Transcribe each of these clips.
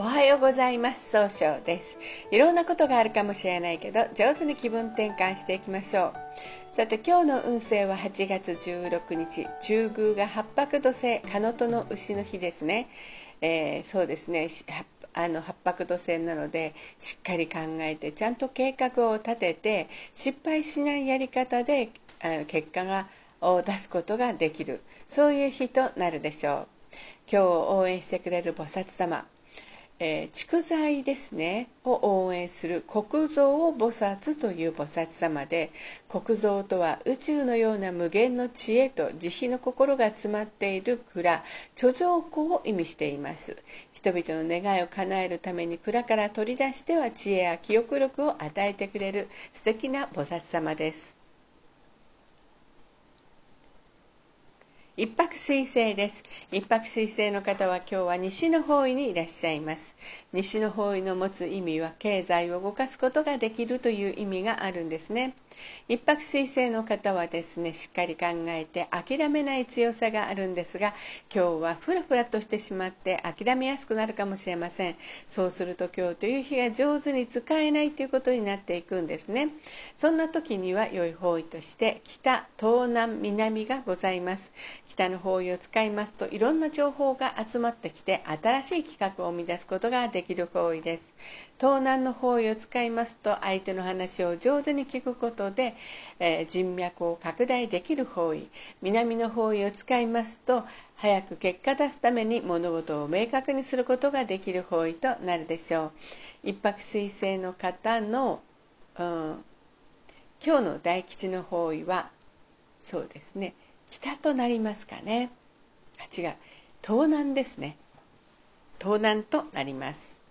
おはようございます。総称です。いろんなことがあるかもしれないけど上手に気分転換していきましょう。さて今日の運勢は8月16日中宮が八白土星カノトの牛の日ですね、えー、そうですね。あの八白土星なのでしっかり考えてちゃんと計画を立てて失敗しないやり方で結果がを出すことができる。そういう日となるでしょう。今日を応援してくれる菩薩様えー、蓄財ですねを応援する国蔵菩薩という菩薩様で国蔵とは宇宙のような無限の知恵と慈悲の心が詰まっている蔵貯蔵庫を意味しています。人々の願いを叶えるために蔵から取り出しては知恵や記憶力を与えてくれる素敵な菩薩様です。一泊水星です。一泊水星の方は今日は西の方位にいらっしゃいます。西の方位の持つ意味は経済を動かすことができるという意味があるんですね。一泊水星の方はですねしっかり考えて諦めない強さがあるんですが今日はふらふらとしてしまって諦めやすくなるかもしれません。そうすると今日という日が上手に使えないということになっていくんですね。そんな時には良い方位として北東南南がございます。北の方位を使いますといろんな情報が集まってきて新しい企画を生み出すことができる方位です。東南の方位を使いますと相手の話を上手に聞くことで、えー、人脈を拡大できる方位南の方位を使いますと早く結果出すために物事を明確にすることができる方位となるでしょう。一泊水星の方の、うん、今日の大吉の方位はそうですね。北となりますかね。あ違う。東南ですね。東南となります。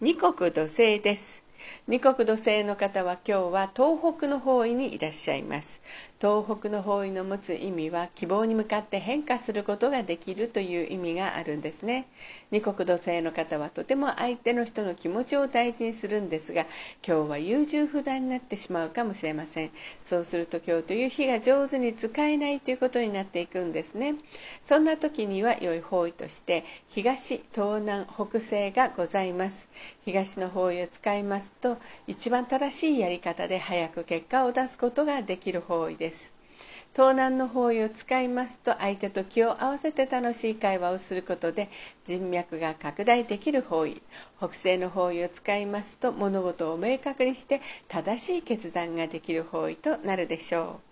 二国土星です。二国土星の方は今日は東北の方位にいらっしゃいます。東北の方位の持つ意味は希望に向かって変化することができるという意味があるんですね。二国土星の方はとても相手の人の気持ちを大事にするんですが今日は優柔不断になってしまうかもしれません。そうすると今日という日が上手に使えないということになっていくんですね。そんな時には良い方位として東東南北西がございます。東の方位を使います。と一番正しいやり方で早く結果を出すことができる方位です。です東南の方位を使いますと相手と気を合わせて楽しい会話をすることで人脈が拡大できる方位。北西の方位を使いますと物事を明確にして正しい決断ができる方位となるでしょう。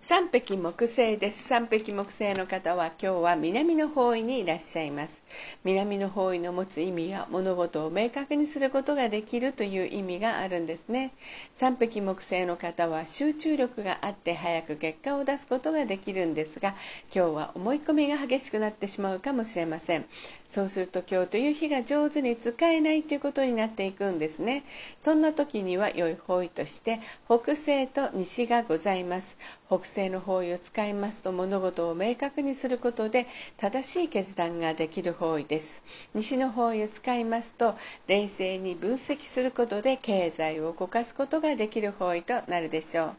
三匹木星です。三匹木星の方は今日は南の方位にいらっしゃいます。南の方位の持つ意味は物事を明確にすることができるという意味があるんですね。三匹木星の方は集中力があって早く結果を出すことができるんですが今日は思い込みが激しくなってしまうかもしれません。そうすると今日という日が上手に使えないということになっていくんですね。そんな時には良い方位として北西と西がございます。北西の方位を使いますと物事を明確にすることで正しい決断ができる方位です。西の方位を使いますと冷静に分析することで経済を動かすことができる方位となるでしょう。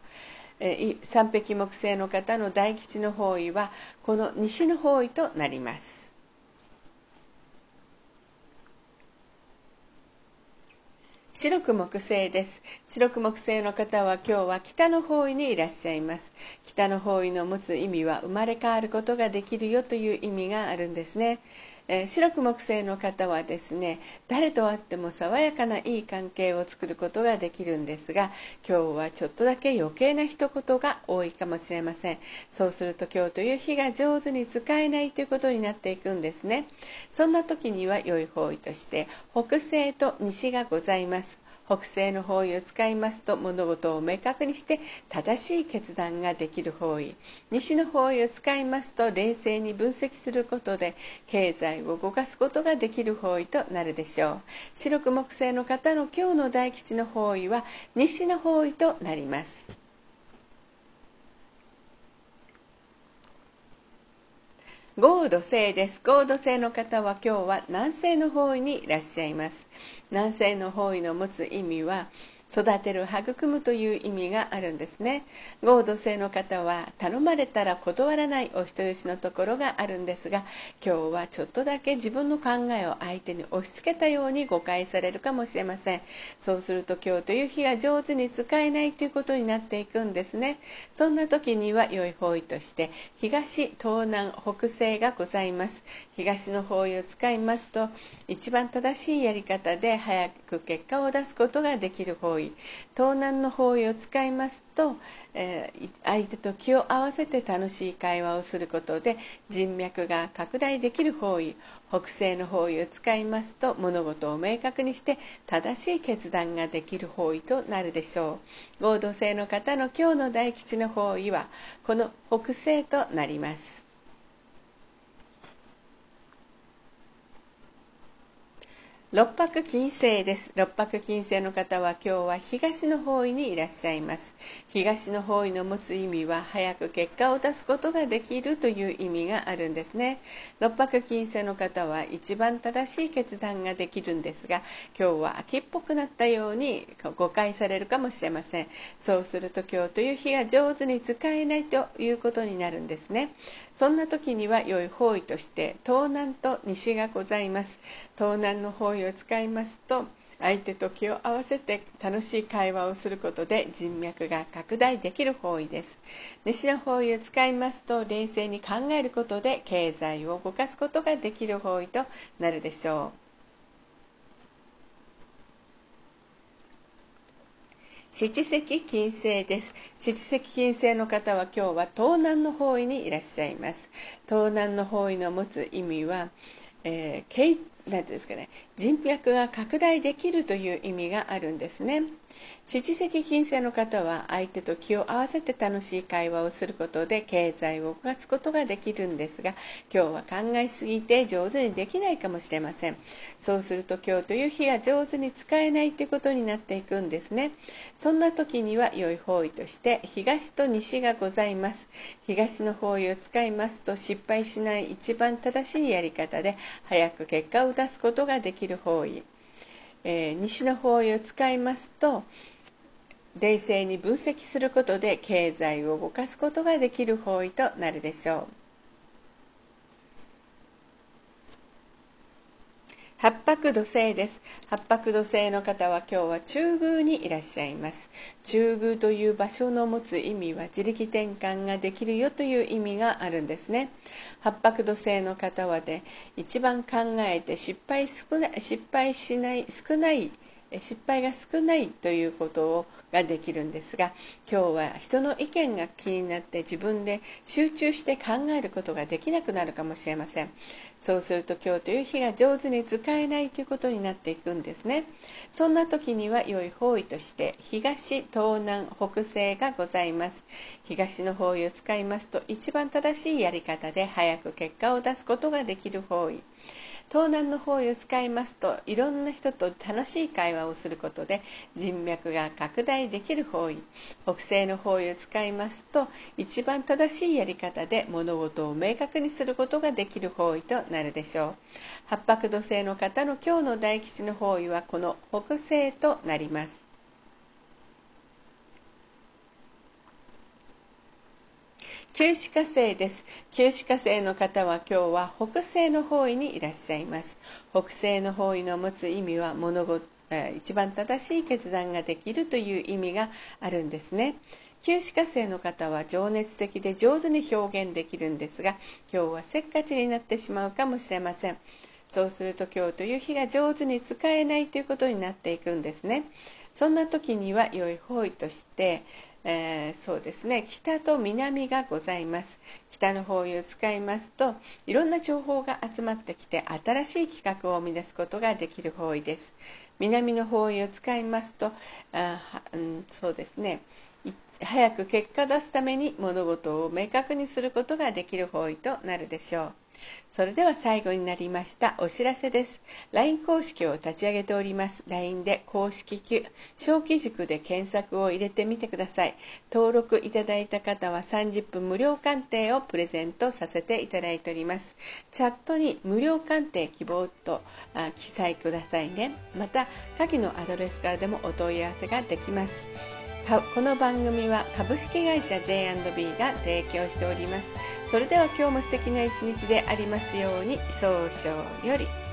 三匹木星の方の大吉の方位はこの西の方位となります。白く木星です。白く木星の方は今日は北の方位にいらっしゃいます。北の方位の持つ意味は生まれ変わることができるよという意味があるんですね。えー、白く木星の方はですね誰と会っても爽やかないい関係を作ることができるんですが今日はちょっとだけ余計な一言が多いかもしれません。そうすると今日という日が上手に使えないということになっていくんですね。そんな時には良い方位として北西と西がございます。北西の方位を使いますと物事を明確にして正しい決断ができる方位西の方位を使いますと冷静に分析することで経済を動かすことができる方位となるでしょう。白く木星の方の今日の大吉の方位は西の方位となります。合土星です。合土星の方は今日は南西の方位にいらっしゃいます。南西の方位の持つ意味は育てる育むという意味があるんですね。合同性の方は頼まれたら断らないお人よしのところがあるんですが今日はちょっとだけ自分の考えを相手に押し付けたように誤解されるかもしれません。そうすると今日という日が上手に使えないということになっていくんですね。そんな時には良い方位として東東南北西がございます。東の方位を使いますと一番正しいやり方で早く結果を出すことができる方位。位東南の方位を使いますと、えー、相手と気を合わせて楽しい会話をすることで人脈が拡大できる方位北西の方位を使いますと物事を明確にして正しい決断ができる方位となるでしょう。合同性の方の今日の大吉の方位はこの北西となります。六白金星です。六白金星の方は今日は東の方位にいらっしゃいます。東の方位の持つ意味は早く結果を出すことができるという意味があるんですね。六白金星の方は一番正しい決断ができるんですが今日は秋っぽくなったように誤解されるかもしれません。そうすると今日という日が上手に使えないということになるんですね。そんな時には良い方位として東南と西がございます。東南の方位を使いますと相手と気を合わせて楽しい会話をすることで人脈が拡大できる方位です。西の方位を使いますと冷静に考えることで経済を動かすことができる方位となるでしょう。七石金星です。七石金星の方は今日は東南の方位にいらっしゃいます。東南の方位の持つ意味は、えー、何ていうんですかね人脈が拡大できるという意味があるんですね。七石金星の方は相手と気を合わせて楽しい会話をすることで経済を動かすことができるんですが今日は考えすぎて上手にできないかもしれません。そうすると今日という日が上手に使えないということになっていくんですね。そんな時には良い方位として東と西がございます。東の方位を使いますと失敗しない一番正しいやり方で早く結果を出すことができる方位。えー、西の方位を使いますと冷静に分析することで経済を動かすことができる方位となるでしょう。八白土星です。八白土星の方は今日は中宮にいらっしゃいます。中宮という場所の持つ意味は自力転換ができるよという意味があるんですね。八白土星の方はで一番考えて失敗少ない失敗しない少ない失敗が少ないということができるんですが今日は人の意見が気になって自分で集中して考えることができなくなるかもしれません。そうすると今日という日が上手に使えないということになっていくんですね。そんな時には良い方位として東東南北西がございます。東の方位を使いますと一番正しいやり方で早く結果を出すことができる方位。東南の方位を使いますといろんな人と楽しい会話をすることで人脈が拡大できる方位北西の方位を使いますと一番正しいやり方で物事を明確にすることができる方位となるでしょう。八白土星の方の今日の大吉の方位はこの北西となります。旧歯科生です。旧歯科生の方は今日は北西の方位にいらっしゃいます。北西の方位の持つ意味は物事一番正しい決断ができるという意味があるんですね。旧歯科生の方は情熱的で上手に表現できるんですが今日はせっかちになってしまうかもしれませんそうすると今日という日が上手に使えないということになっていくんですねそんな時には良い方位としてえー、そうですね。北と南がございます。北の方位を使いますといろんな情報が集まってきて新しい企画を生み出すことができる方位です。南の方位を使いますとあ、うん、そうですね。早く結果出すために物事を明確にすることができる方位となるでしょう。それでは最後になりましたお知らせです。LINE 公式を立ち上げております。LINE で公式級小規塾で検索を入れてみてください。登録いただいた方は30分無料鑑定をプレゼントさせていただいております。チャットに無料鑑定希望とあ記載くださいね。また下記のアドレスからでもお問い合わせができます。この番組は株式会社 J&B が提供しておりますそれでは今日も素敵な一日でありますように早々より。